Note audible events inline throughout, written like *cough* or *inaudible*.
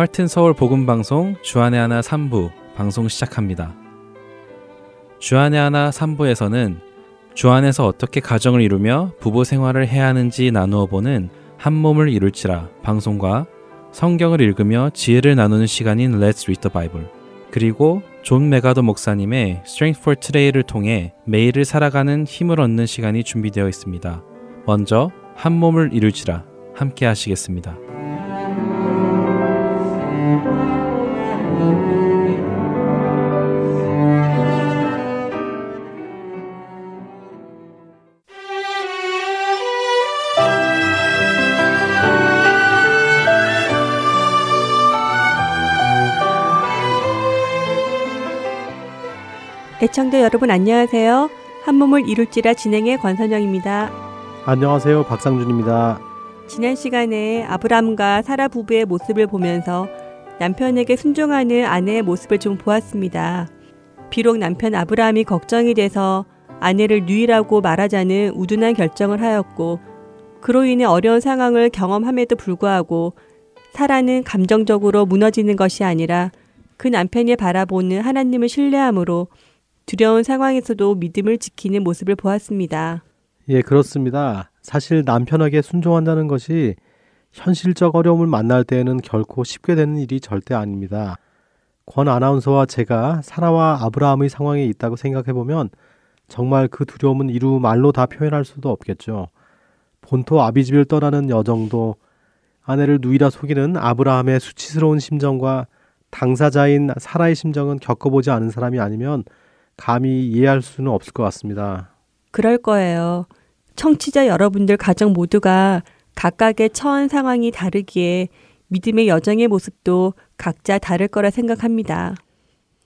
할튼 서울 복음 방송 주안의 하나 3부 방송 시작합니다. 주안의 하나 3부에서는 주안에서 어떻게 가정을 이루며 부부 생활을 해야 하는지 나누어 보는 한 몸을 이룰지라 방송과 성경을 읽으며 지혜를 나누는 시간인 Let's Read the Bible 그리고 존 맥아더 목사님의 Strength for Today를 통해 매일을 살아가는 힘을 얻는 시간이 준비되어 있습니다. 먼저 한 몸을 이룰지라 함께 하시겠습니다. 애청자 여러분 안녕하세요. 한 몸을 이룰지라 진행의 권선영입니다. 안녕하세요. 박상준입니다. 지난 시간에 아브람과 사라 부부의 모습을 보면서 남편에게 순종하는 아내의 모습을 좀 보았습니다. 비록 남편 아브라함이 걱정이 돼서 아내를 누이라고 말하자는 우둔한 결정을 하였고 그로 인해 어려운 상황을 경험함에도 불구하고 사라는 감정적으로 무너지는 것이 아니라 그 남편이 바라보는 하나님을 신뢰함으로 두려운 상황에서도 믿음을 지키는 모습을 보았습니다. 예, 그렇습니다. 사실 남편에게 순종한다는 것이 현실적 어려움을 만날 때에는 결코 쉽게 되는 일이 절대 아닙니다. 권 아나운서와 제가 사라와 아브라함의 상황에 있다고 생각해 보면 정말 그 두려움은 이루 말로 다 표현할 수도 없겠죠. 본토 아비집을 떠나는 여정도 아내를 누이라 속이는 아브라함의 수치스러운 심정과 당사자인 사라의 심정은 겪어보지 않은 사람이 아니면 감히 이해할 수는 없을 것 같습니다. 그럴 거예요. 청취자 여러분들 가정 모두가 각각의 처한 상황이 다르기에 믿음의 여정의 모습도 각자 다를 거라 생각합니다.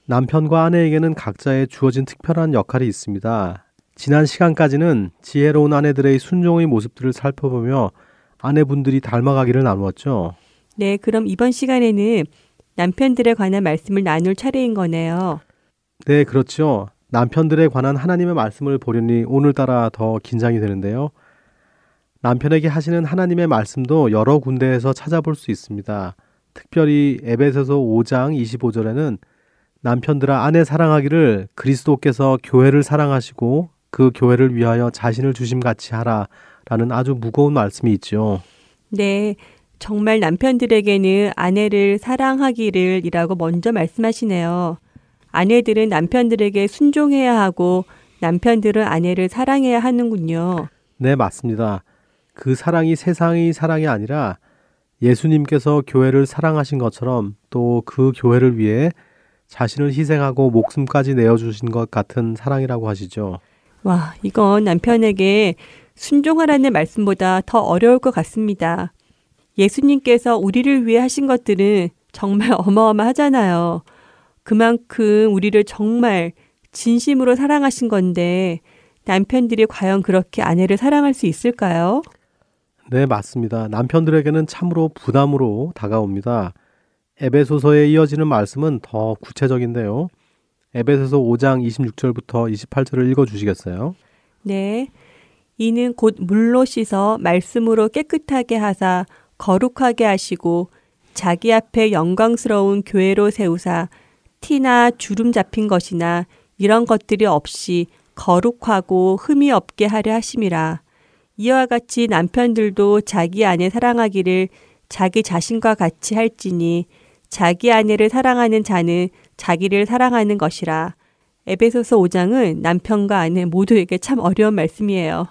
남편과 아내에게는 각자의 주어진 특별한 역할이 있습니다. 지난 시간까지는 지혜로운 아내들의 순종의 모습들을 살펴보며 아내분들이 닮아가기를 나누었죠. 네, 그럼 이번 시간에는 남편들에 관한 말씀을 나눌 차례인 거네요. 네, 그렇죠. 남편들에 관한 하나님의 말씀을 보려니 오늘따라 더 긴장이 되는데요. 남편에게 하시는 하나님의 말씀도 여러 군데에서 찾아볼 수 있습니다. 특별히 에베소서 5장 25절에는 남편들아 아내 사랑하기를 그리스도께서 교회를 사랑하시고 그 교회를 위하여 자신을 주심 같이 하라라는 아주 무거운 말씀이 있죠. 네. 정말 남편들에게는 아내를 사랑하기를이라고 먼저 말씀하시네요. 아내들은 남편들에게 순종해야 하고 남편들은 아내를 사랑해야 하는군요. 네, 맞습니다. 그 사랑이 세상의 사랑이 아니라 예수님께서 교회를 사랑하신 것처럼 또 그 교회를 위해 자신을 희생하고 목숨까지 내어주신 것 같은 사랑이라고 하시죠. 와, 이건 남편에게 순종하라는 말씀보다 더 어려울 것 같습니다. 예수님께서 우리를 위해 하신 것들은 정말 *laughs* 어마어마하잖아요. 그만큼 우리를 정말 진심으로 사랑하신 건데 남편들이 과연 그렇게 아내를 사랑할 수 있을까요? 네, 맞습니다. 남편들에게는 참으로 부담으로 다가옵니다. 에베소서에 이어지는 말씀은 더 구체적인데요. 에베소서 5장 26절부터 28절을 읽어 주시겠어요? 네. 이는 곧 물로 씻어 말씀으로 깨끗하게 하사 거룩하게 하시고 자기 앞에 영광스러운 교회로 세우사 티나 주름 잡힌 것이나 이런 것들이 없이 거룩하고 흠이 없게 하려 하심이라. 이와 같이 남편들도 자기 아내 사랑하기를 자기 자신과 같이 할지니 자기 아내를 사랑하는 자는 자기를 사랑하는 것이라. 에베소서 5장은 남편과 아내 모두에게 참 어려운 말씀이에요.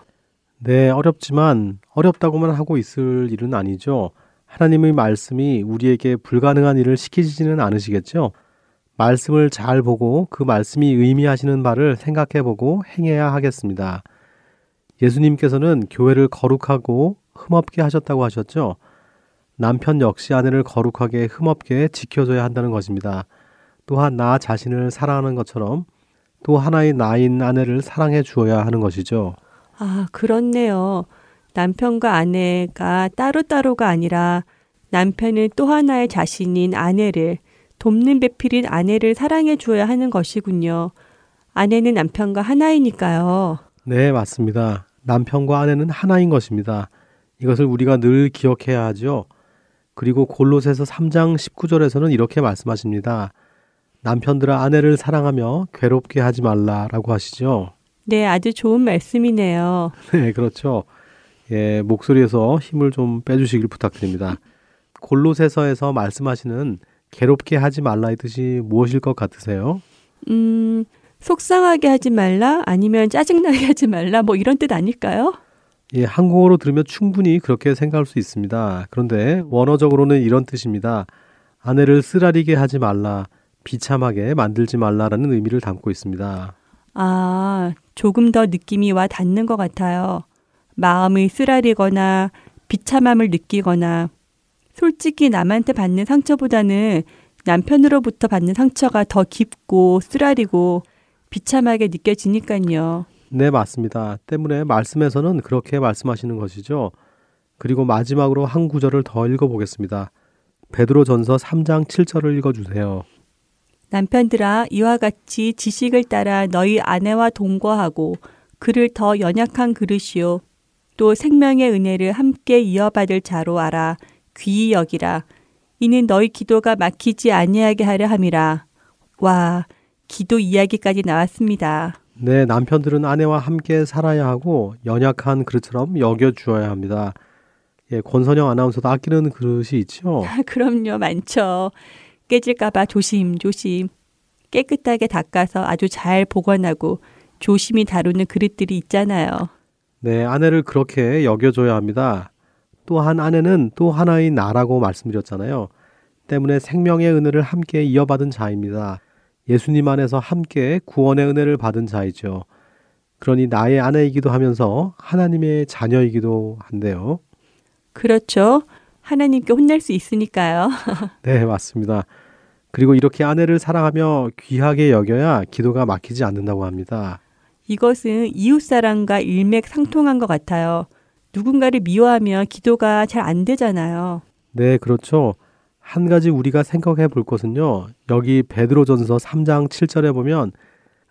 네, 어렵지만 어렵다고만 하고 있을 일은 아니죠. 하나님의 말씀이 우리에게 불가능한 일을 시키지는 않으시겠죠. 말씀을 잘 보고 그 말씀이 의미하시는 바를 생각해 보고 행해야 하겠습니다. 예수님께서는 교회를 거룩하고 흠없게 하셨다고 하셨죠. 남편 역시 아내를 거룩하게 흠없게 지켜줘야 한다는 것입니다. 또한 나 자신을 사랑하는 것처럼 또 하나의 나인 아내를 사랑해 주어야 하는 것이죠. 아, 그렇네요. 남편과 아내가 따로따로가 아니라 남편은 또 하나의 자신인 아내를 돕는 배필인 아내를 사랑해 주어야 하는 것이군요. 아내는 남편과 하나이니까요. 네, 맞습니다. 남편과 아내는 하나인 것입니다. 이것을 우리가 늘 기억해야 하죠. 그리고 골로새서 3장 19절에서는 이렇게 말씀하십니다. 남편들아 아내를 사랑하며 괴롭게 하지 말라라고 하시죠. 네, 아주 좋은 말씀이네요. 네, 그렇죠. 예, 목소리에서 힘을 좀 빼주시길 부탁드립니다. 골로새서에서 말씀하시는 괴롭게 하지 말라의 뜻이 무엇일 것 같으세요? 음, 속상하게 하지 말라 아니면 짜증나게 *laughs* 하지 말라 뭐 이런 뜻 아닐까요? 예, 한국어로 들으면 충분히 그렇게 생각할 수 있습니다. 그런데 원어적으로는 이런 뜻입니다. 아내를 쓰라리게 하지 말라, 비참하게 만들지 말라라는 의미를 담고 있습니다. 아, 조금 더 느낌이 와 닿는 것 같아요. 마음이 쓰라리거나 비참함을 느끼거나 솔직히 남한테 받는 상처보다는 남편으로부터 받는 상처가 더 깊고 쓰라리고 비참하게 느껴지니까요. 네, 맞습니다. 때문에 말씀에서는 그렇게 말씀하시는 것이죠. 그리고 마지막으로 한 구절을 더 읽어보겠습니다. 베드로 전서 3장 7절을 읽어주세요. 남편들아 이와 같이 지식을 따라 너희 아내와 동거하고 그를 더 연약한 그릇이요 또 생명의 은혜를 함께 이어받을 자로 알아 귀히 여기라 이는 너희 기도가 막히지 아니하게 하려 함이라 와 기도 이야기까지 나왔습니다. 네, 남편들은 아내와 함께 살아야 하고 연약한 그릇처럼 여겨 주어야 합니다. 예, 권선영 아나운서도 아끼는 그릇이 있죠. *laughs* 그럼요, 많죠. 깨질까봐 조심조심 깨끗하게 닦아서 아주 잘 보관하고 조심히 다루는 그릇들이 있잖아요. 네, 아내를 그렇게 여겨줘야 합니다. 또한 아내는 또 하나의 나라고 말씀드렸잖아요. 때문에 생명의 은혜를 함께 이어받은 자입니다. 예수님 안에서 함께 구원의 은혜를 받은 자이죠. 그러니 나의 아내이기도 하면서 하나님의 자녀이기도 한데요. 그렇죠. 하나님께 혼낼 수 있으니까요. *laughs* 네, 맞습니다. 그리고 이렇게 아내를 사랑하며 귀하게 여겨야 기도가 막히지 않는다고 합니다. 이것은 이웃 사랑과 일맥상통한 것 같아요. 누군가를 미워하면 기도가 잘 안 되잖아요. 네, 그렇죠. 한 가지 우리가 생각해 볼 것은요. 여기 베드로전서 3장 7절에 보면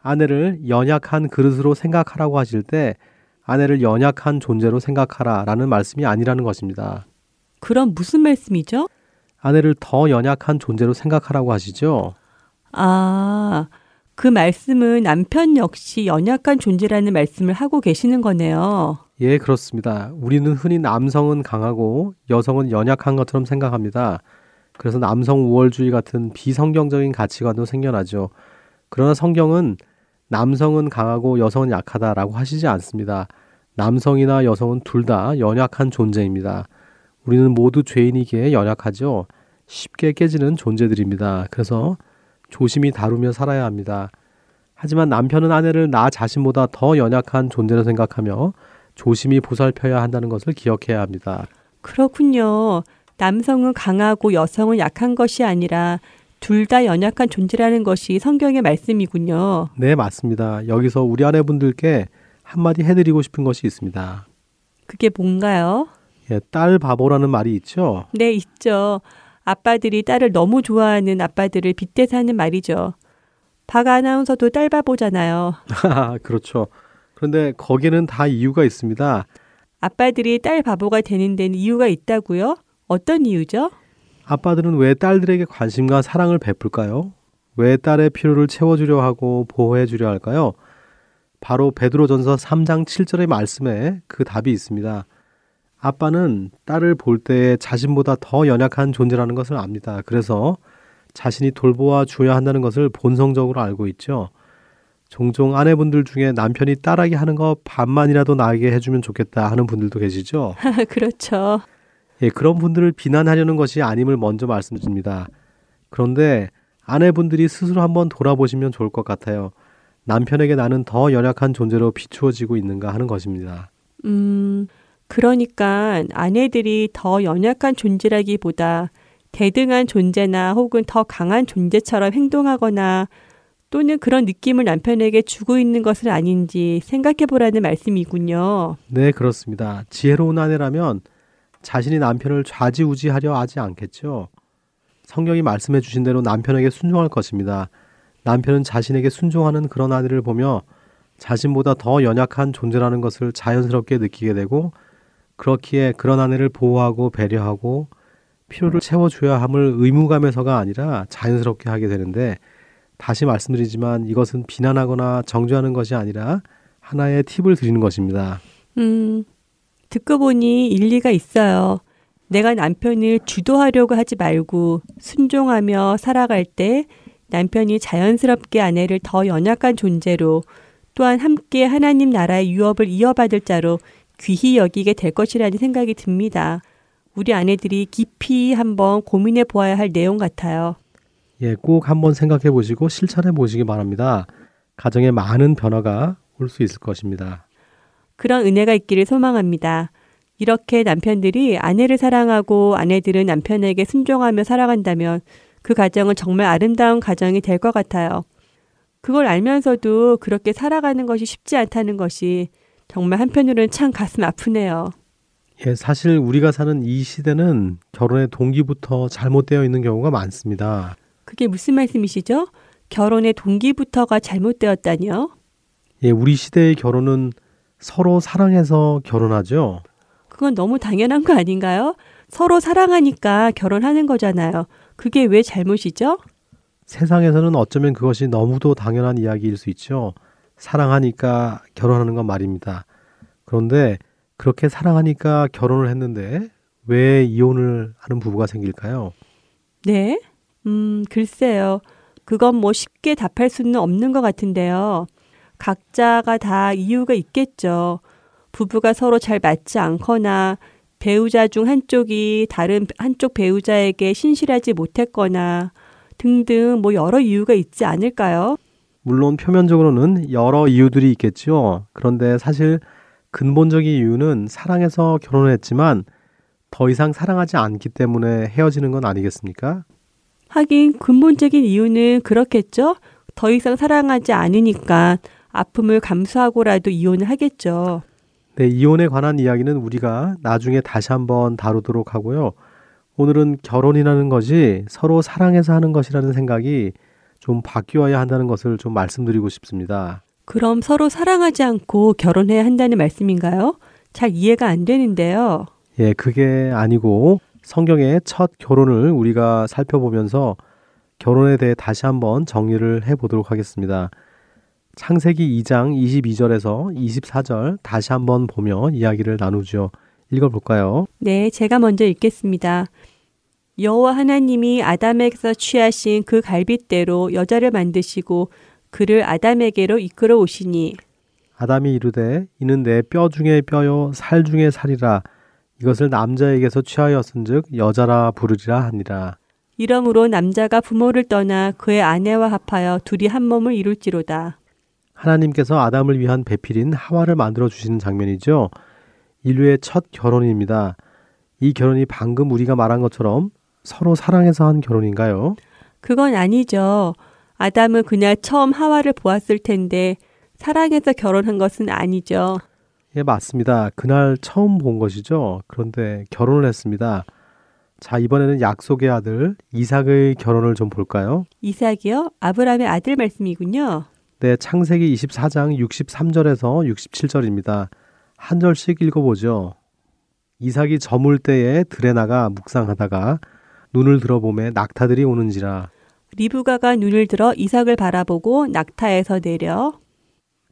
아내를 연약한 그릇으로 생각하라고 하실 때 아내를 연약한 존재로 생각하라라는 말씀이 아니라는 것입니다. 그럼 무슨 말씀이죠? 아내를 더 연약한 존재로 생각하라고 하시죠. 아, 그 말씀은 남편 역시 연약한 존재라는 말씀을 하고 계시는 거네요. 예, 그렇습니다. 우리는 흔히 남성은 강하고 여성은 연약한 것처럼 생각합니다. 그래서 남성 우월주의 같은 비성경적인 가치관도 생겨나죠. 그러나 성경은 남성은 강하고 여성은 약하다라고 하시지 않습니다. 남성이나 여성은 둘 다 연약한 존재입니다. 우리는 모두 죄인이기에 연약하죠. 쉽게 깨지는 존재들입니다. 그래서 조심히 다루며 살아야 합니다. 하지만 남편은 아내를 나 자신보다 더 연약한 존재로 생각하며 조심히 보살펴야 한다는 것을 기억해야 합니다. 그렇군요. 남성은 강하고 여성은 약한 것이 아니라 둘 다 연약한 존재라는 것이 성경의 말씀이군요. 네, 맞습니다. 여기서 우리 아내분들께 한마디 해드리고 싶은 것이 있습니다. 그게 뭔가요? 예, 딸 바보라는 말이 있죠? 네, 있죠. 아빠들이 딸을 너무 좋아하는 아빠들을 빗대서 하는 말이죠. 박 아나운서도 딸 바보잖아요. *laughs* 그렇죠. 그런데 거기에는 다 이유가 있습니다. 아빠들이 딸 바보가 되는 데는 이유가 있다고요? 어떤 이유죠? 아빠들은 왜 딸들에게 관심과 사랑을 베풀까요? 왜 딸의 필요를 채워주려 하고 보호해주려 할까요? 바로 베드로전서 3장 7절의 말씀에 그 답이 있습니다. 아빠는 딸을 볼 때 자신보다 더 연약한 존재라는 것을 압니다. 그래서 자신이 돌보아 줘야 한다는 것을 본성적으로 알고 있죠. 종종 아내분들 중에 남편이 딸에게 하는 거 반만이라도 나에게 해주면 좋겠다 하는 분들도 계시죠. *laughs* 그렇죠. 예, 그런 분들을 비난하려는 것이 아님을 먼저 말씀드립니다. 그런데 아내분들이 스스로 한번 돌아보시면 좋을 것 같아요. 남편에게 나는 더 연약한 존재로 비추어지고 있는가 하는 것입니다. 음, 그러니까 아내들이 더 연약한 존재라기보다 대등한 존재나 혹은 더 강한 존재처럼 행동하거나 또는 그런 느낌을 남편에게 주고 있는 것은 아닌지 생각해 보라는 말씀이군요. 네, 그렇습니다. 지혜로운 아내라면 자신이 남편을 좌지우지하려 하지 않겠죠. 성경이 말씀해 주신 대로 남편에게 순종할 것입니다. 남편은 자신에게 순종하는 그런 아내를 보며 자신보다 더 연약한 존재라는 것을 자연스럽게 느끼게 되고 그렇기에 그런 아내를 보호하고 배려하고 필요를 채워줘야 함을 의무감에서가 아니라 자연스럽게 하게 되는데 다시 말씀드리지만 이것은 비난하거나 정죄하는 것이 아니라 하나의 팁을 드리는 것입니다. 음, 듣고 보니 일리가 있어요. 내가 남편을 주도하려고 하지 말고 순종하며 살아갈 때 남편이 자연스럽게 아내를 더 연약한 존재로 또한 함께 하나님 나라의 유업을 이어받을 자로 귀히 여기게 될 것이라는 생각이 듭니다. 우리 아내들이 깊이 한번 고민해 보아야 할 내용 같아요. 예, 꼭 한번 생각해 보시고 실천해 보시기 바랍니다. 가정에 많은 변화가 올 수 있을 것입니다. 그런 은혜가 있기를 소망합니다. 이렇게 남편들이 아내를 사랑하고 아내들은 남편에게 순종하며 살아간다면 그 가정은 정말 아름다운 가정이 될 것 같아요. 그걸 알면서도 그렇게 살아가는 것이 쉽지 않다는 것이 정말 한편으로는 참 가슴 아프네요. 예, 사실 우리가 사는 이 시대는 결혼의 동기부터 잘못되어 있는 경우가 많습니다. 그게 무슨 말씀이시죠? 결혼의 동기부터가 잘못되었다니요? 예, 우리 시대의 결혼은 서로 사랑해서 결혼하죠. 그건 너무 당연한 거 아닌가요? 서로 사랑하니까 결혼하는 거잖아요. 그게 왜 잘못이죠? 세상에서는 어쩌면 그것이 너무도 당연한 이야기일 수 있죠. 사랑하니까 결혼하는 건 말입니다. 그런데 그렇게 사랑하니까 결혼을 했는데 왜 이혼을 하는 부부가 생길까요? 네? 음, 글쎄요. 그건 뭐 쉽게 답할 수는 없는 것 같은데요. 각자가 다 이유가 있겠죠. 부부가 서로 잘 맞지 않거나 배우자 중 한쪽이 다른 한쪽 배우자에게 신실하지 못했거나 등등 뭐 여러 이유가 있지 않을까요? 물론 표면적으로는 여러 이유들이 있겠죠. 그런데 사실 근본적인 이유는 사랑해서 결혼을 했지만 더 이상 사랑하지 않기 때문에 헤어지는 건 아니겠습니까? 하긴 근본적인 이유는 그렇겠죠. 더 이상 사랑하지 않으니까 아픔을 감수하고라도 이혼을 하겠죠. 네, 이혼에 관한 이야기는 우리가 나중에 다시 한번 다루도록 하고요. 오늘은 결혼이라는 것이 서로 사랑해서 하는 것이라는 생각이 좀 바뀌어야 한다는 것을 좀 말씀드리고 싶습니다. 그럼 서로 사랑하지 않고 결혼해야 한다는 말씀인가요? 잘 이해가 안 되는데요. 예, 그게 아니고 성경의 첫 결혼을 우리가 살펴보면서 결혼에 대해 다시 한번 정리를 해 보도록 하겠습니다. 창세기 2장 22절에서 24절 다시 한번 보며 이야기를 나누죠. 읽어볼까요? 네, 제가 먼저 읽겠습니다. 여호와 하나님이 아담에게서 취하신 그 갈빗대로 여자를 만드시고 그를 아담에게로 이끌어 오시니 아담이 이르되 이는 내 뼈 중에 뼈요 살 중에 살이라 이것을 남자에게서 취하였은즉 여자라 부르리라 하니라. 이러므로 남자가 부모를 떠나 그의 아내와 합하여 둘이 한 몸을 이룰지로다. 하나님께서 아담을 위한 배필인 하와를 만들어 주시는 장면이죠. 인류의 첫 결혼입니다. 이 결혼이 방금 우리가 말한 것처럼 서로 사랑해서 한 결혼인가요? 그건 아니죠. 아담은 그날 처음 하와를 보았을 텐데 사랑해서 결혼한 것은 아니죠. 예, 맞습니다. 그날 처음 본 것이죠. 그런데 결혼을 했습니다. 자, 이번에는 약속의 아들 이삭의 결혼을 좀 볼까요? 이삭이요? 아브라함의 아들 말씀이군요. 네, 창세기 24장 63절에서 67절입니다. 한 절씩 읽어보죠. 이삭이 저물 때에 들에 나가 묵상하다가 눈을 들어보매 낙타들이 오는지라 리브가가 눈을 들어 이삭을 바라보고 낙타에서 내려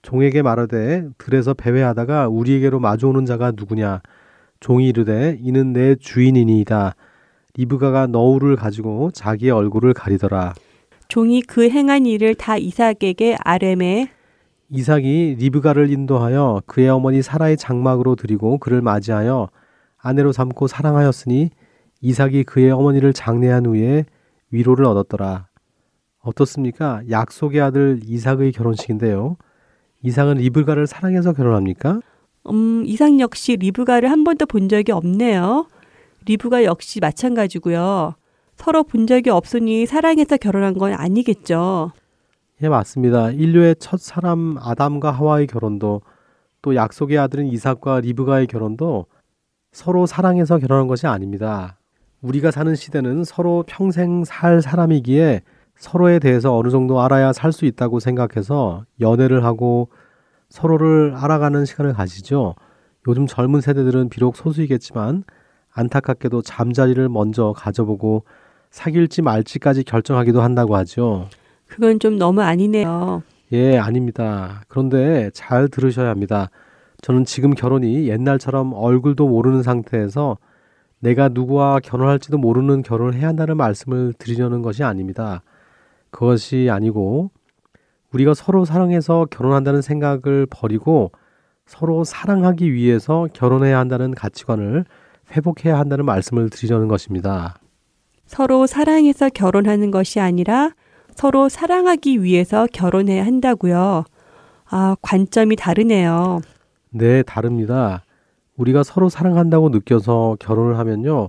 종에게 말하되 들에서 배회하다가 우리에게로 마주오는 자가 누구냐 종이 이르되 이는 내 주인이니이다 리브가가 너울을 가지고 자기의 얼굴을 가리더라 종이 그 행한 일을 다 이삭에게 아뢰매 이삭이 리브가를 인도하여 그의 어머니 사라의 장막으로 들이고 그를 맞이하여 아내로 삼고 사랑하였으니 이삭이 그의 어머니를 장례한 후에 위로를 얻었더라. 어떻습니까? 약속의 아들 이삭의 결혼식인데요. 이삭은 리브가를 사랑해서 결혼합니까? 음, 이삭 역시 리브가를 한 번도 본 적이 없네요. 리브가 역시 마찬가지고요. 서로 본 적이 없으니 사랑해서 결혼한 건 아니겠죠. 예, 맞습니다. 인류의 첫 사람 아담과 하와의 결혼도 또 약속의 아들인 이삭과 리브가의 결혼도 서로 사랑해서 결혼한 것이 아닙니다. 우리가 사는 시대는 서로 평생 살 사람이기에 서로에 대해서 어느 정도 알아야 살 수 있다고 생각해서 연애를 하고 서로를 알아가는 시간을 가지죠. 요즘 젊은 세대들은 비록 소수이겠지만 안타깝게도 잠자리를 먼저 가져보고 사귈지 말지까지 결정하기도 한다고 하죠. 그건 좀 너무 아니네요. 예, 아닙니다. 그런데 잘 들으셔야 합니다. 저는 지금 결혼이 옛날처럼 얼굴도 모르는 상태에서 내가 누구와 결혼할지도 모르는 결혼을 해야 한다는 말씀을 드리려는 것이 아닙니다. 그것이 아니고 우리가 서로 사랑해서 결혼한다는 생각을 버리고 서로 사랑하기 위해서 결혼해야 한다는 가치관을 회복해야 한다는 말씀을 드리려는 것입니다. 서로 사랑해서 결혼하는 것이 아니라 서로 사랑하기 위해서 결혼해야 한다고요. 아, 관점이 다르네요. 네, 다릅니다. 우리가 서로 사랑한다고 느껴서 결혼을 하면요.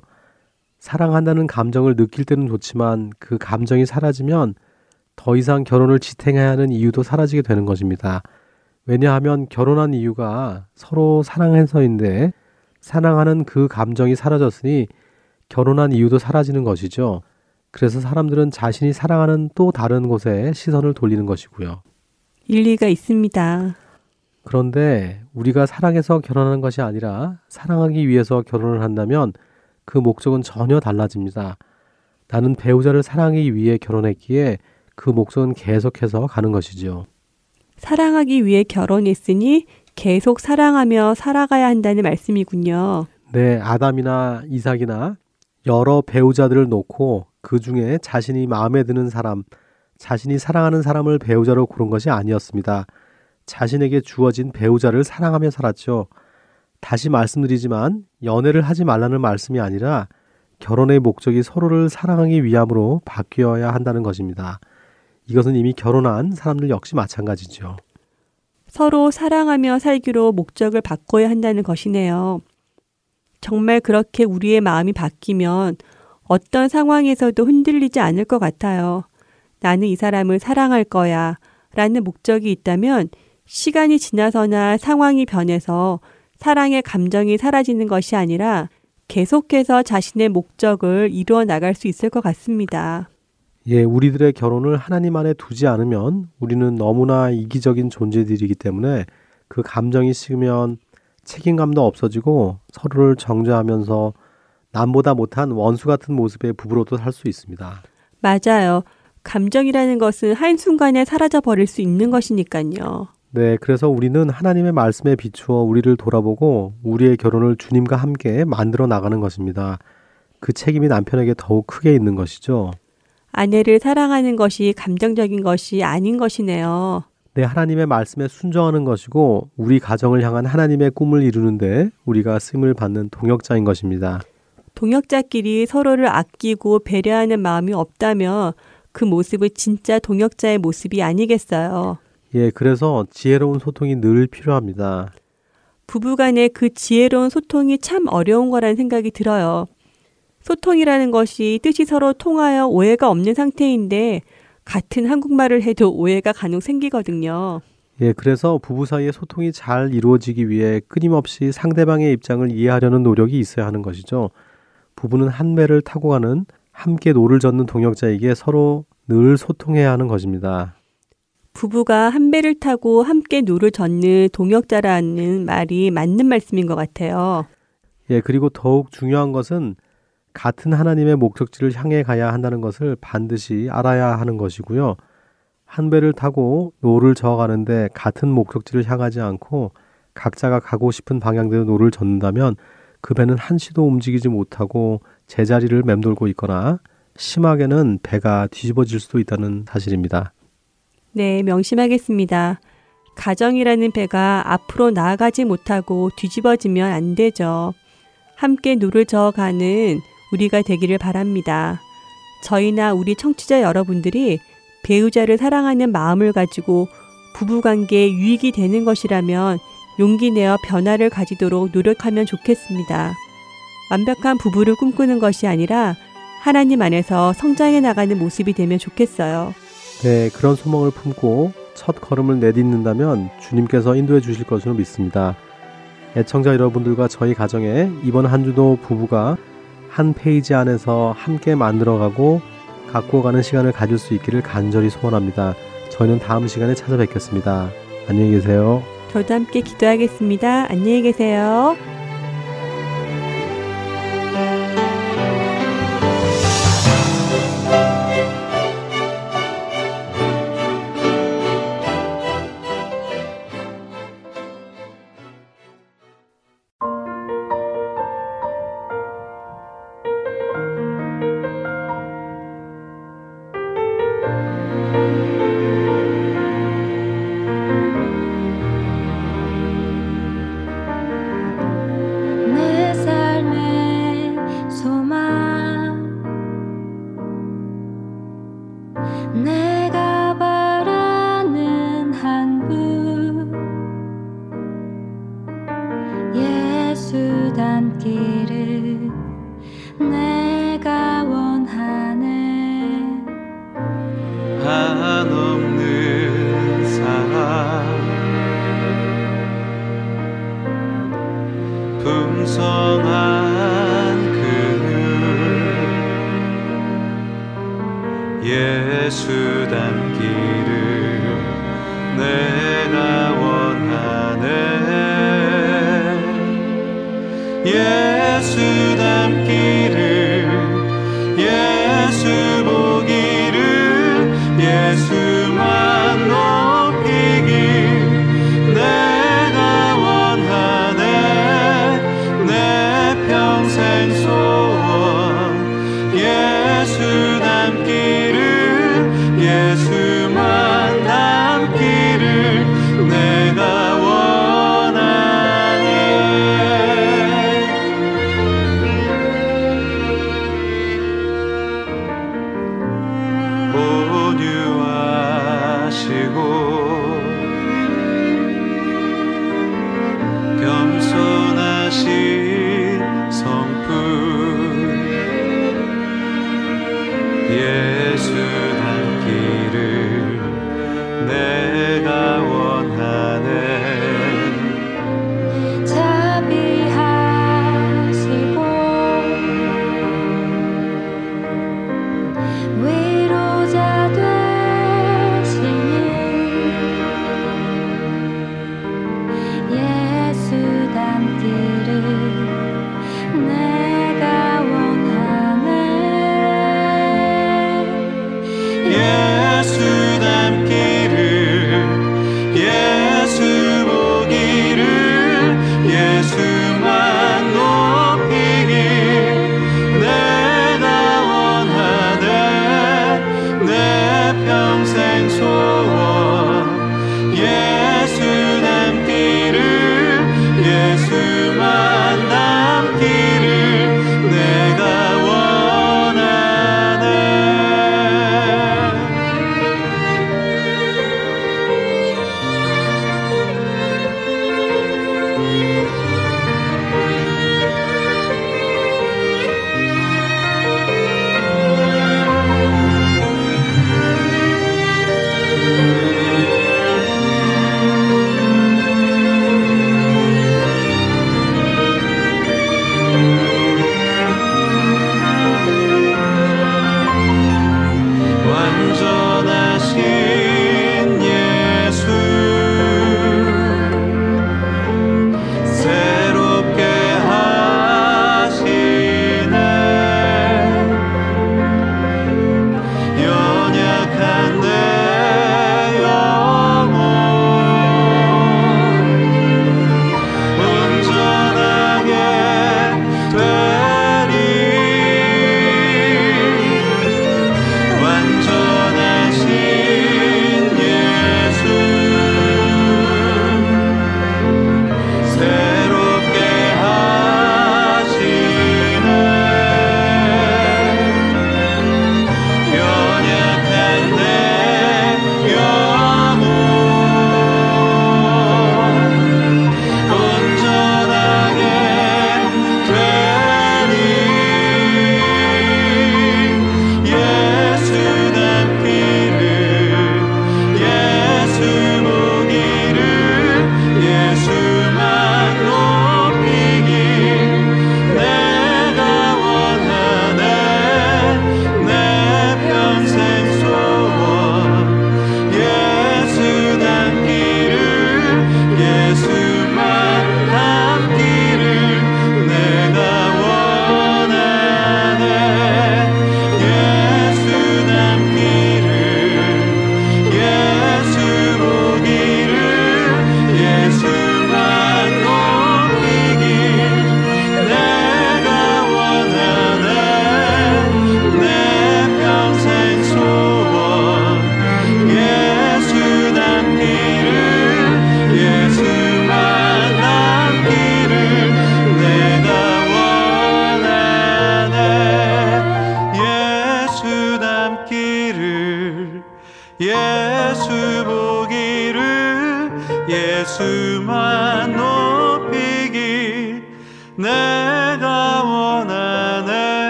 사랑한다는 감정을 느낄 때는 좋지만 그 감정이 사라지면 더 이상 결혼을 지탱해야 하는 이유도 사라지게 되는 것입니다. 왜냐하면 결혼한 이유가 서로 사랑해서인데 사랑하는 그 감정이 사라졌으니 결혼한 이유도 사라지는 것이죠. 그래서 사람들은 자신이 사랑하는 또 다른 곳에 시선을 돌리는 것이고요. 일리가 있습니다. 그런데 우리가 사랑해서 결혼하는 것이 아니라 사랑하기 위해서 결혼을 한다면 그 목적은 전혀 달라집니다. 나는 배우자를 사랑하기 위해 결혼했기에 그 목적은 계속해서 가는 것이죠. 사랑하기 위해 결혼했으니 계속 사랑하며 살아가야 한다는 말씀이군요. 네, 아담이나 이삭이나 여러 배우자들을 놓고 그 중에 자신이 마음에 드는 사람, 자신이 사랑하는 사람을 배우자로 고른 것이 아니었습니다. 자신에게 주어진 배우자를 사랑하며 살았죠. 다시 말씀드리지만 연애를 하지 말라는 말씀이 아니라 결혼의 목적이 서로를 사랑하기 위함으로 바뀌어야 한다는 것입니다. 이것은 이미 결혼한 사람들 역시 마찬가지죠. 서로 사랑하며 살기로 목적을 바꿔야 한다는 것이네요. 정말 그렇게 우리의 마음이 바뀌면 어떤 상황에서도 흔들리지 않을 것 같아요. 나는 이 사람을 사랑할 거야. 라는 목적이 있다면 시간이 지나서나 상황이 변해서 사랑의 감정이 사라지는 것이 아니라 계속해서 자신의 목적을 이루어 나갈 수 있을 것 같습니다. 예, 우리들의 결혼을 하나님 안에 두지 않으면 우리는 너무나 이기적인 존재들이기 때문에 그 감정이 식으면 책임감도 없어지고 서로를 정죄하면서 남보다 못한 원수 같은 모습의 부부로도 살 수 있습니다. 맞아요. 감정이라는 것은 한순간에 사라져 버릴 수 있는 것이니까요. 네, 그래서 우리는 하나님의 말씀에 비추어 우리를 돌아보고 우리의 결혼을 주님과 함께 만들어 나가는 것입니다. 그 책임이 남편에게 더욱 크게 있는 것이죠. 아내를 사랑하는 것이 감정적인 것이 아닌 것이네요. 네, 하나님의 말씀에 순종하는 것이고 우리 가정을 향한 하나님의 꿈을 이루는데 우리가 쓰임을 받는 동역자인 것입니다. 동역자끼리 서로를 아끼고 배려하는 마음이 없다면 그 모습은 진짜 동역자의 모습이 아니겠어요. 예, 그래서 지혜로운 소통이 늘 필요합니다. 부부 간의 그 지혜로운 소통이 참 어려운 거라는 생각이 들어요. 소통이라는 것이 뜻이 서로 통하여 오해가 없는 상태인데 같은 한국말을 해도 오해가 간혹 생기거든요. 예, 그래서 부부 사이의 소통이 잘 이루어지기 위해 끊임없이 상대방의 입장을 이해하려는 노력이 있어야 하는 것이죠. 부부는 한 배를 타고 가는 함께 노를 젓는 동역자기에 서로 늘 소통해야 하는 것입니다. 부부가 한 배를 타고 함께 노를 젓는 동역자라는 말이 맞는 말씀인 것 같아요. 예, 그리고 더욱 중요한 것은 같은 하나님의 목적지를 향해 가야 한다는 것을 반드시 알아야 하는 것이고요. 한 배를 타고 노를 저어가는데 같은 목적지를 향하지 않고 각자가 가고 싶은 방향대로 노를 젓는다면 그 배는 한시도 움직이지 못하고 제자리를 맴돌고 있거나 심하게는 배가 뒤집어질 수도 있다는 사실입니다. 네, 명심하겠습니다. 가정이라는 배가 앞으로 나아가지 못하고 뒤집어지면 안 되죠. 함께 노를 저어가는 우리가 되기를 바랍니다. 저희나 우리 청취자 여러분들이 배우자를 사랑하는 마음을 가지고 부부관계에 유익이 되는 것이라면 용기 내어 변화를 가지도록 노력하면 좋겠습니다. 완벽한 부부를 꿈꾸는 것이 아니라 하나님 안에서 성장해 나가는 모습이 되면 좋겠어요. 네, 그런 소망을 품고 첫 걸음을 내딛는다면 주님께서 인도해 주실 것으로 믿습니다. 애청자 여러분들과 저희 가정에 이번 한 주도 부부가 한 페이지 안에서 함께 만들어가고 갖고 가는 시간을 가질 수 있기를 간절히 소원합니다. 저희는 다음 시간에 찾아뵙겠습니다. 안녕히 계세요. 저도 함께 기도하겠습니다. 안녕히 계세요.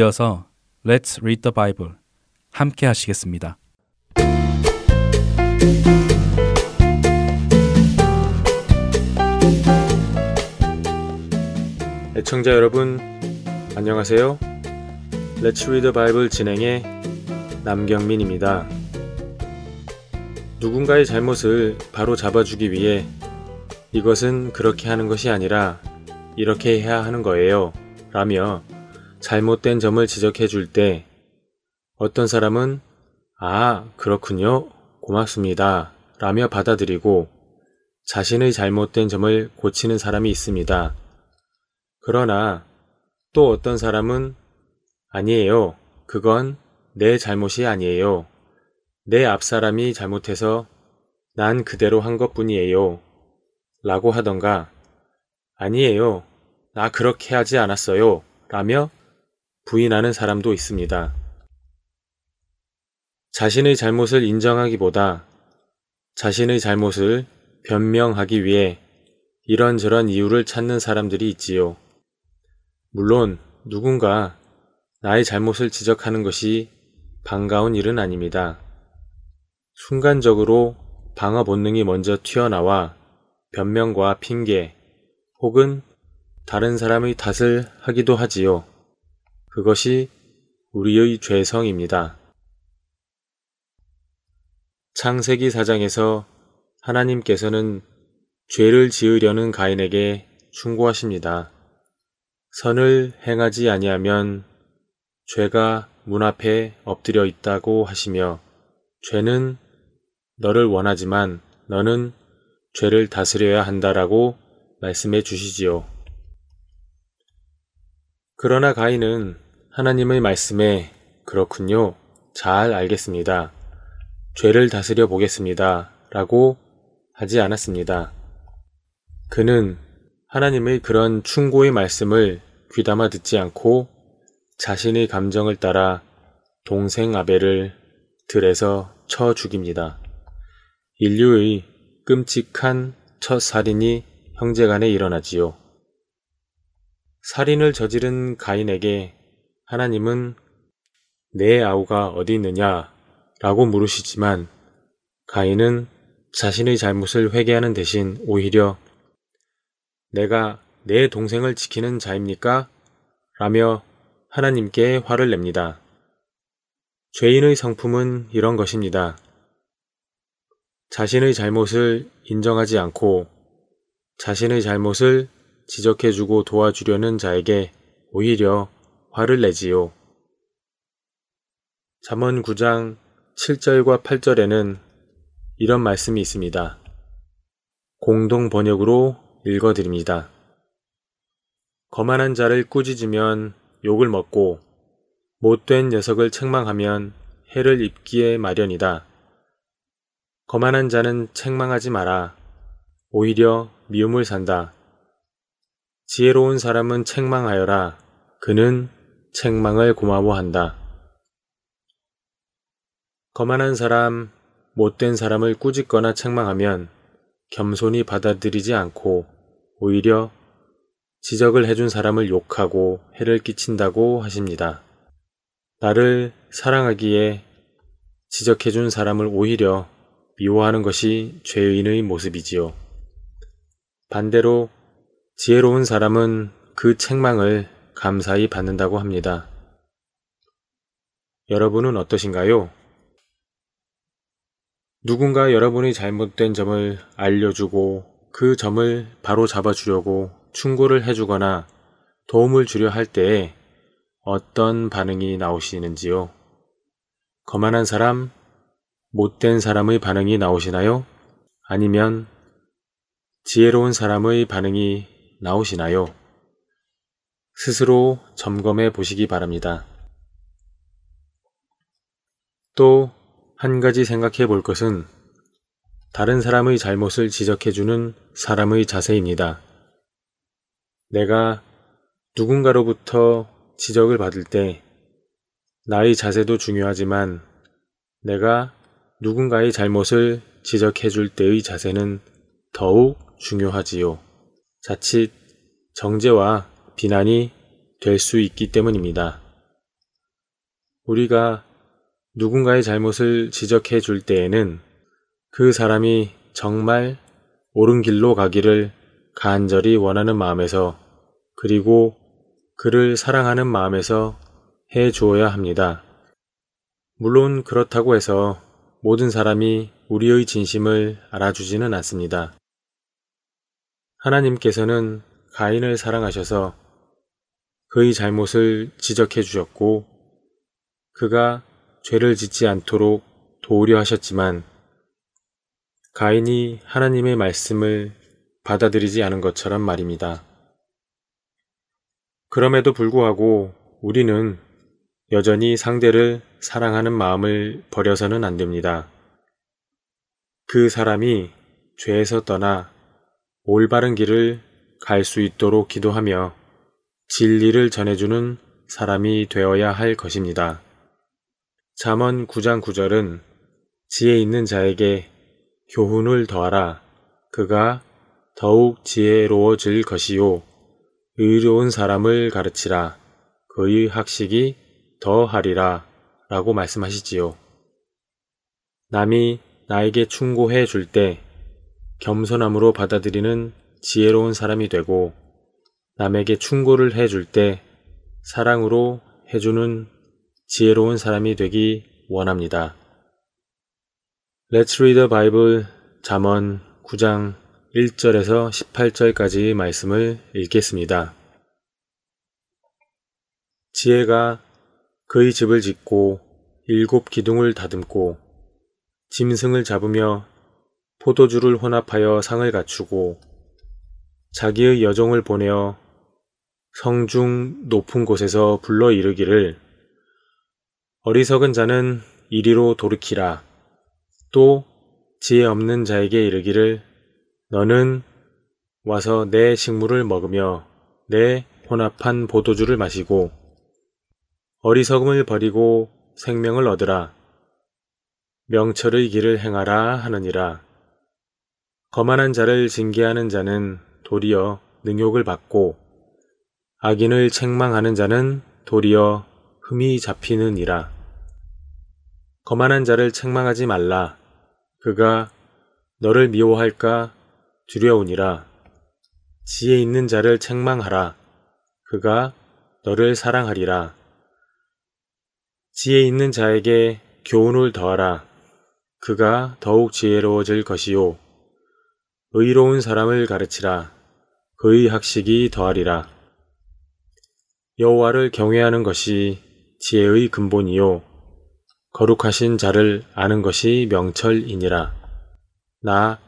이어서 Let's Read the Bible 함께 하시겠습니다. 애청자 여러분, 안녕하세요. Let's Read the Bible 진행의 남경민입니다. 누군가의 잘못을 바로 잡아주기 위해 이것은 그렇게 하는 것이 아니라 이렇게 해야 하는 거예요. 라며 잘못된 점을 지적해 줄 때 어떤 사람은 아, 그렇군요. 고맙습니다. 라며 받아들이고 자신의 잘못된 점을 고치는 사람이 있습니다. 그러나 또 어떤 사람은 아니에요. 그건 내 잘못이 아니에요. 내 앞사람이 잘못해서 난 그대로 한 것 뿐이에요. 라고 하던가 아니에요. 나 그렇게 하지 않았어요. 라며 부인하는 사람도 있습니다. 자신의 잘못을 인정하기보다 자신의 잘못을 변명하기 위해 이런저런 이유를 찾는 사람들이 있지요. 물론 누군가 나의 잘못을 지적하는 것이 반가운 일은 아닙니다. 순간적으로 방어 본능이 먼저 튀어나와 변명과 핑계 혹은 다른 사람의 탓을 하기도 하지요. 그것이 우리의 죄성입니다. 창세기 4장에서 하나님께서는 죄를 지으려는 가인에게 충고하십니다. 선을 행하지 아니하면 죄가 문 앞에 엎드려 있다고 하시며 죄는 너를 원하지만 너는 죄를 다스려야 한다라고 말씀해 주시지요. 그러나 가인은 하나님의 말씀에 그렇군요. 잘 알겠습니다. 죄를 다스려 보겠습니다. 라고 하지 않았습니다. 그는 하나님의 그런 충고의 말씀을 귀담아 듣지 않고 자신의 감정을 따라 동생 아벨을 들에서 쳐 죽입니다. 인류의 끔찍한 첫 살인이 형제간에 일어나지요. 살인을 저지른 가인에게 하나님은 내 아우가 어디 있느냐 라고 물으시지만 가인은 자신의 잘못을 회개하는 대신 오히려 내가 내 동생을 지키는 자입니까? 라며 하나님께 화를 냅니다. 죄인의 성품은 이런 것입니다. 자신의 잘못을 인정하지 않고 자신의 잘못을 지적해주고 도와주려는 자에게 오히려 화를 내지요. 잠언 9장 7절과 8절에는 이런 말씀이 있습니다. 공동 번역으로 읽어드립니다. 거만한 자를 꾸짖으면 욕을 먹고 못된 녀석을 책망하면 해를 입기에 마련이다. 거만한 자는 책망하지 마라. 오히려 미움을 산다. 지혜로운 사람은 책망하여라. 그는 책망을 고마워한다. 거만한 사람, 못된 사람을 꾸짖거나 책망하면 겸손히 받아들이지 않고 오히려 지적을 해준 사람을 욕하고 해를 끼친다고 하십니다. 나를 사랑하기에 지적해준 사람을 오히려 미워하는 것이 죄인의 모습이지요. 반대로 지혜로운 사람은 그 책망을 감사히 받는다고 합니다. 여러분은 어떠신가요? 누군가 여러분의 잘못된 점을 알려주고 그 점을 바로 잡아주려고 충고를 해주거나 도움을 주려 할 때에 어떤 반응이 나오시는지요? 거만한 사람, 못된 사람의 반응이 나오시나요? 아니면 지혜로운 사람의 반응이 나오시나요? 스스로 점검해 보시기 바랍니다. 또 한 가지 생각해 볼 것은 다른 사람의 잘못을 지적해 주는 사람의 자세입니다. 내가 누군가로부터 지적을 받을 때 나의 자세도 중요하지만 내가 누군가의 잘못을 지적해 줄 때의 자세는 더욱 중요하지요. 자칫 정죄와 비난이 될 수 있기 때문입니다. 우리가 누군가의 잘못을 지적해 줄 때에는 그 사람이 정말 옳은 길로 가기를 간절히 원하는 마음에서 그리고 그를 사랑하는 마음에서 해 주어야 합니다. 물론 그렇다고 해서 모든 사람이 우리의 진심을 알아주지는 않습니다. 하나님께서는 가인을 사랑하셔서 그의 잘못을 지적해 주셨고 그가 죄를 짓지 않도록 도우려 하셨지만 가인이 하나님의 말씀을 받아들이지 않은 것처럼 말입니다. 그럼에도 불구하고 우리는 여전히 상대를 사랑하는 마음을 버려서는 안 됩니다. 그 사람이 죄에서 떠나 올바른 길을 갈 수 있도록 기도하며 진리를 전해주는 사람이 되어야 할 것입니다. 잠언 9장 9절은 지혜 있는 자에게 교훈을 더하라. 그가 더욱 지혜로워질 것이요. 의로운 사람을 가르치라. 그의 학식이 더하리라. 라고 말씀하시지요. 남이 나에게 충고해 줄 때 겸손함으로 받아들이는 지혜로운 사람이 되고 남에게 충고를 해줄 때 사랑으로 해주는 지혜로운 사람이 되기 원합니다. Let's read the Bible 잠언 9장 1절에서 18절까지 말씀을 읽겠습니다. 지혜가 그의 집을 짓고 일곱 기둥을 다듬고 짐승을 잡으며 포도주를 혼합하여 상을 갖추고 자기의 여종을 보내어 성중 높은 곳에서 불러 이르기를 어리석은 자는 이리로 돌이키라 또 지혜 없는 자에게 이르기를 너는 와서 내 식물을 먹으며 내 혼합한 포도주를 마시고 어리석음을 버리고 생명을 얻으라. 명철의 길을 행하라 하느니라. 거만한 자를 징계하는 자는 도리어 능욕을 받고 악인을 책망하는 자는 도리어 흠이 잡히느니라. 거만한 자를 책망하지 말라. 그가 너를 미워할까 두려우니라. 지혜 있는 자를 책망하라. 그가 너를 사랑하리라. 지혜 있는 자에게 교훈을 더하라. 그가 더욱 지혜로워질 것이요. 의로운 사람을 가르치라. 그의 학식이 더하리라. 여호와를 경외하는 것이 지혜의 근본이요. 거룩하신 자를 아는 것이 명철이니라. 나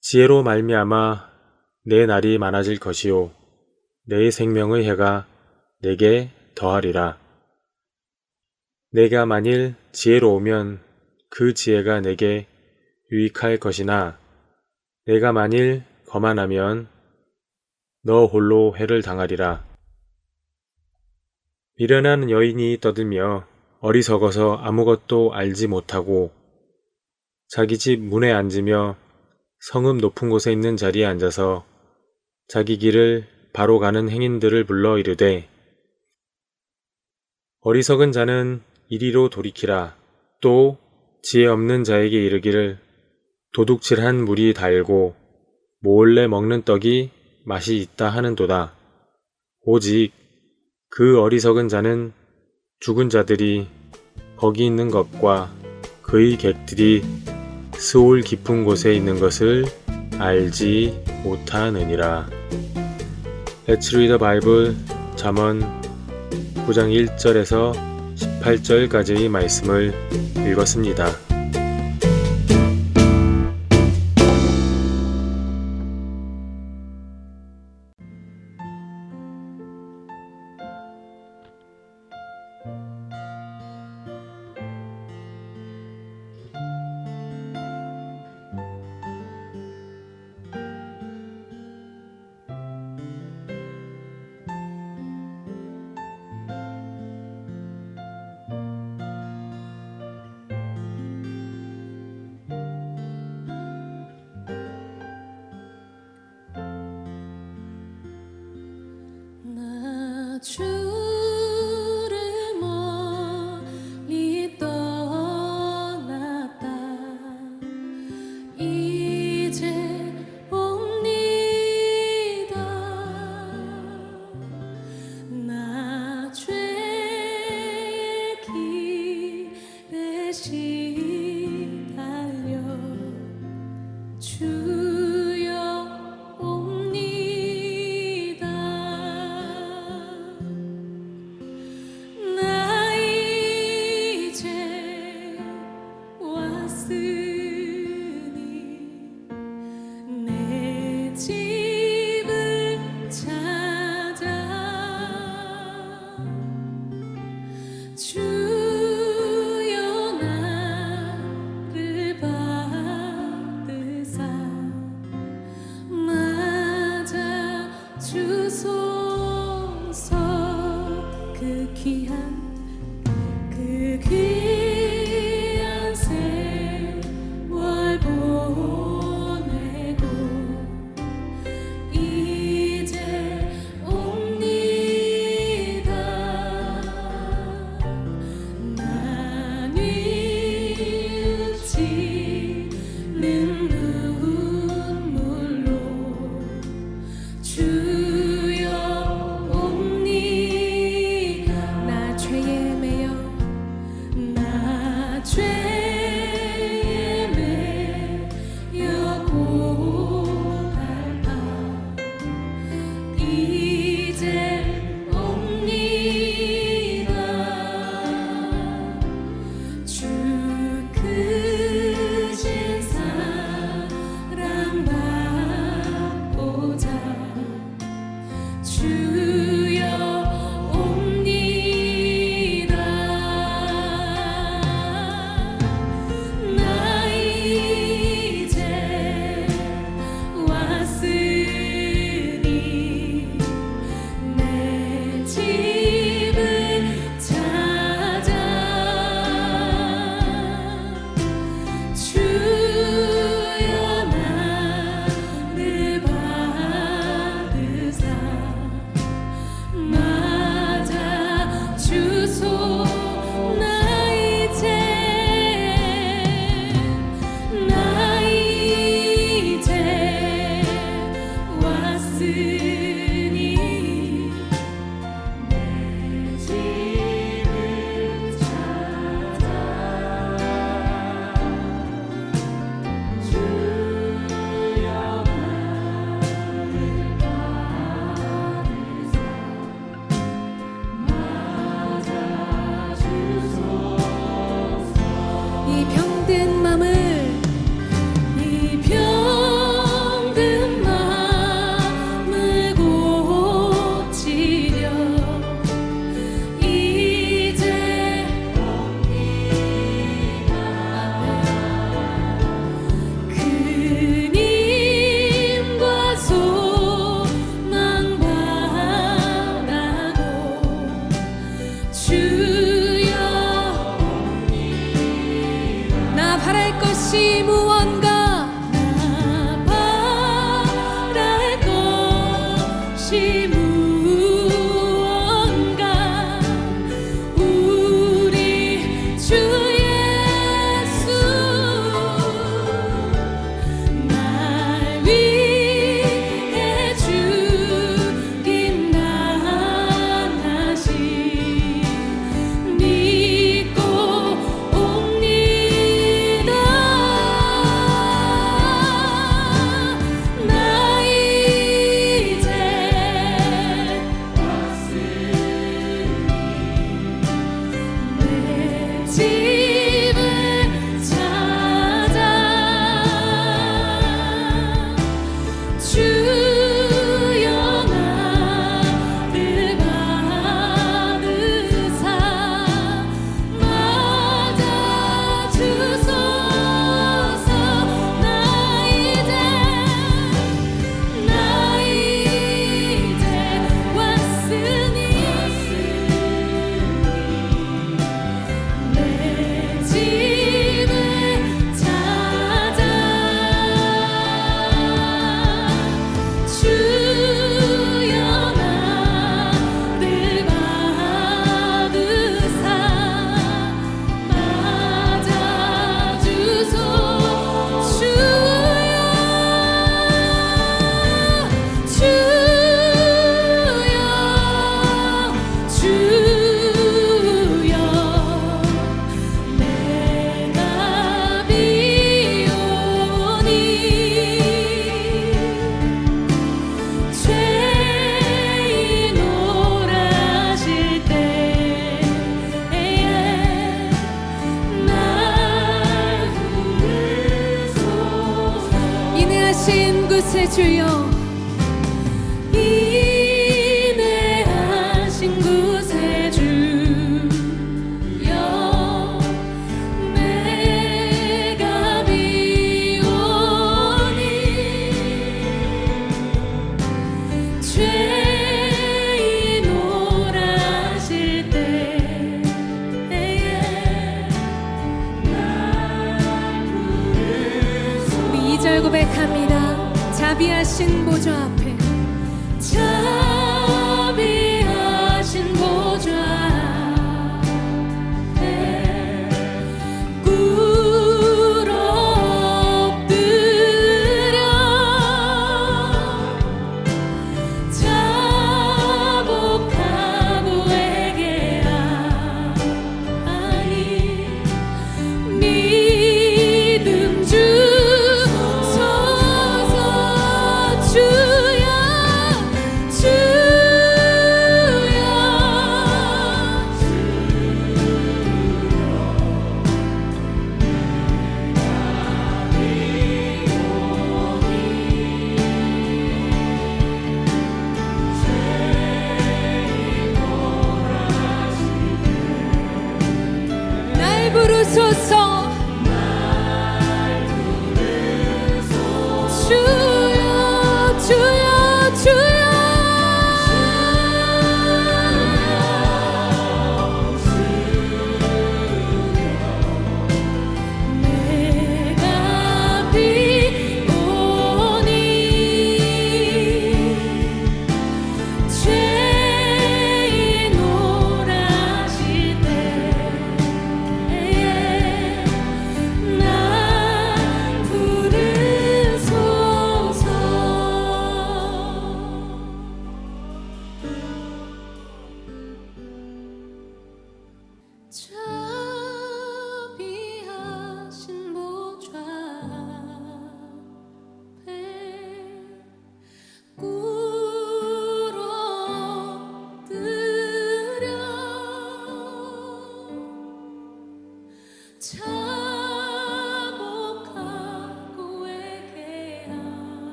지혜로 말미암아 내 날이 많아질 것이요 내 생명의 해가 내게 더하리라. 내가 만일 지혜로우면 그 지혜가 내게 유익할 것이나 내가 만일 거만하면 너 홀로 해를 당하리라. 미련한 여인이 떠들며 어리석어서 아무것도 알지 못하고 자기 집 문에 앉으며 성읍 높은 곳에 있는 자리에 앉아서 자기 길을 바로 가는 행인들을 불러 이르되 어리석은 자는 이리로 돌이키라 또 지혜 없는 자에게 이르기를 도둑질한 물이 달고 몰래 먹는 떡이 맛이 있다 하는도다. 오직 그 어리석은 자는 죽은 자들이 거기 있는 것과 그의 객들이 스올 깊은 곳에 있는 것을 알지 못하느니라. Let's read 잠언 9장 1절에서 18절까지의 말씀을 읽었습니다.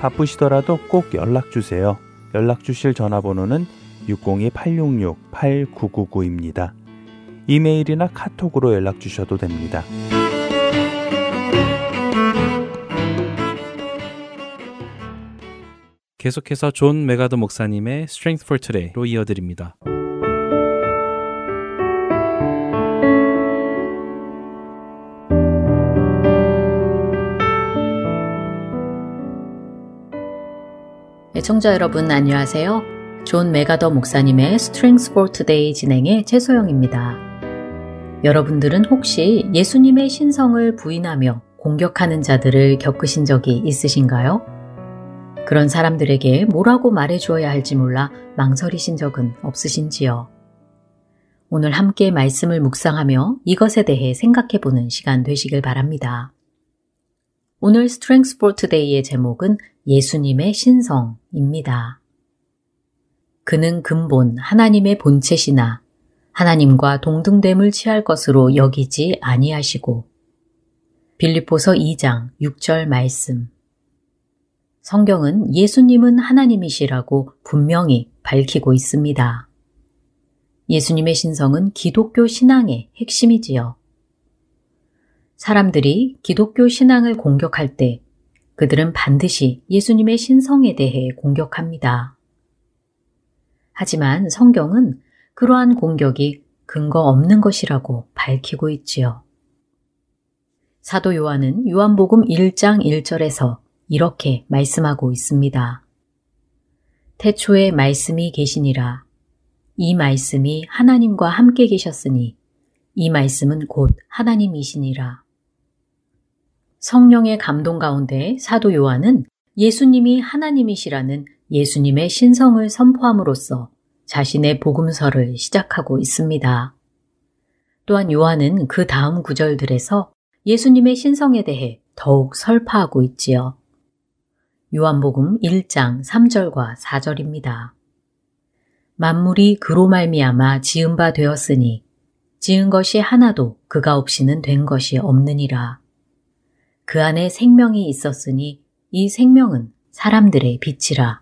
바쁘시더라도 꼭 연락 주세요. 연락 주실 전화번호는 602-866-8999입니다. 이메일이나 카톡으로 연락 주셔도 됩니다. 계속해서 존 맥아더 목사님의 Strength for Today로 이어드립니다. 애청자 여러분 안녕하세요. 존 맥아더 목사님의 Strength for Today 진행의 최소영입니다. 여러분들은 혹시 예수님의 신성을 부인하며 공격하는 자들을 겪으신 적이 있으신가요? 그런 사람들에게 뭐라고 말해 주어야 할지 몰라 망설이신 적은 없으신지요? 오늘 함께 말씀을 묵상하며 이것에 대해 생각해 보는 시간 되시길 바랍니다. 오늘 Strength for Today의 제목은 예수님의 신성입니다. 그는 근본 하나님의 본체시나 하나님과 동등됨을 취할 것으로 여기지 아니하시고 빌립보서 2장 6절 말씀 성경은 예수님은 하나님이시라고 분명히 밝히고 있습니다. 예수님의 신성은 기독교 신앙의 핵심이지요. 사람들이 기독교 신앙을 공격할 때 그들은 반드시 예수님의 신성에 대해 공격합니다. 하지만 성경은 그러한 공격이 근거 없는 것이라고 밝히고 있지요. 사도 요한은 요한복음 1장 1절에서 이렇게 말씀하고 있습니다. 태초에 말씀이 계시니라. 이 말씀이 하나님과 함께 계셨으니 이 말씀은 곧 하나님이시니라. 성령의 감동 가운데 사도 요한은 예수님이 하나님이시라는 예수님의 신성을 선포함으로써 자신의 복음서를 시작하고 있습니다. 또한 요한은 그 다음 구절들에서 예수님의 신성에 대해 더욱 설파하고 있지요. 요한복음 1장 3절과 4절입니다. 만물이 그로 말미암아 지은 바 되었으니 지은 것이 하나도 그가 없이는 된 것이 없느니라. 그 안에 생명이 있었으니 이 생명은 사람들의 빛이라.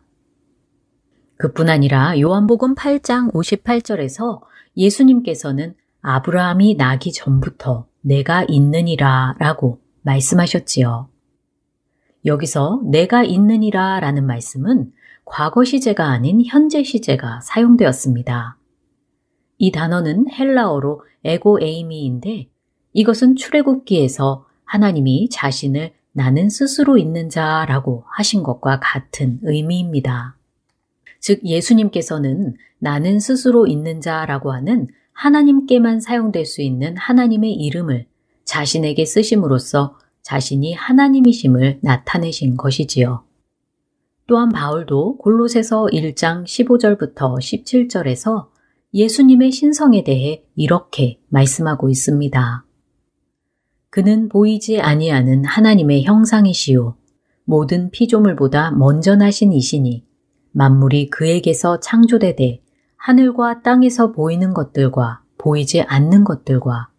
그뿐 아니라 요한복음 8장 58절에서 예수님께서는 아브라함이 나기 전부터 내가 있느니라 라고 말씀하셨지요. 여기서 내가 있느니라 라는 말씀은 과거 시제가 아닌 현재 시제가 사용되었습니다. 이 단어는 헬라어로 에고 에이미인데 이것은 출애굽기에서 하나님이 자신을 나는 스스로 있는 자라고 하신 것과 같은 의미입니다. 즉 예수님께서는 나는 스스로 있는 자라고 하는 하나님께만 사용될 수 있는 하나님의 이름을 자신에게 쓰심으로써 자신이 하나님이심을 나타내신 것이지요. 또한 바울도 골로새서 1장 15절부터 17절에서 예수님의 신성에 대해 이렇게 말씀하고 있습니다. 그는 보이지 아니하는 하나님의 형상이시요 모든 피조물보다 먼저 나신 이시니 만물이 그에게서 창조되되 하늘과 땅에서 보이는 것들과 보이지 않는 것들과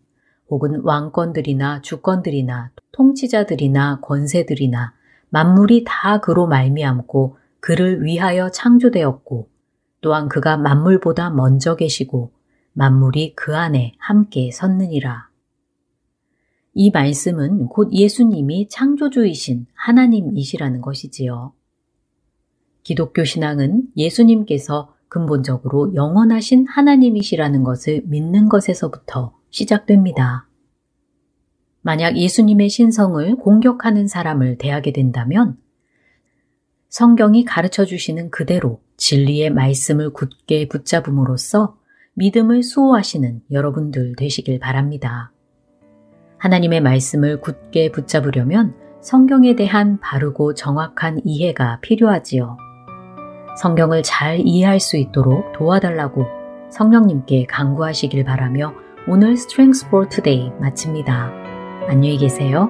혹은 왕권들이나 주권들이나 통치자들이나 권세들이나 만물이 다 그로 말미암고 그를 위하여 창조되었고 또한 그가 만물보다 먼저 계시고 만물이 그 안에 함께 섰느니라. 이 말씀은 곧 예수님이 창조주이신 하나님이시라는 것이지요. 기독교 신앙은 예수님께서 근본적으로 영원하신 하나님이시라는 것을 믿는 것에서부터 시작됩니다. 만약 예수님의 신성을 공격하는 사람을 대하게 된다면 성경이 가르쳐 주시는 그대로 진리의 말씀을 굳게 붙잡음으로써 믿음을 수호하시는 여러분들 되시길 바랍니다. 하나님의 말씀을 굳게 붙잡으려면 성경에 대한 바르고 정확한 이해가 필요하지요. 성경을 잘 이해할 수 있도록 도와달라고 성령님께 강구하시길 바라며 오늘 Strength for Today 마칩니다. 안녕히 계세요.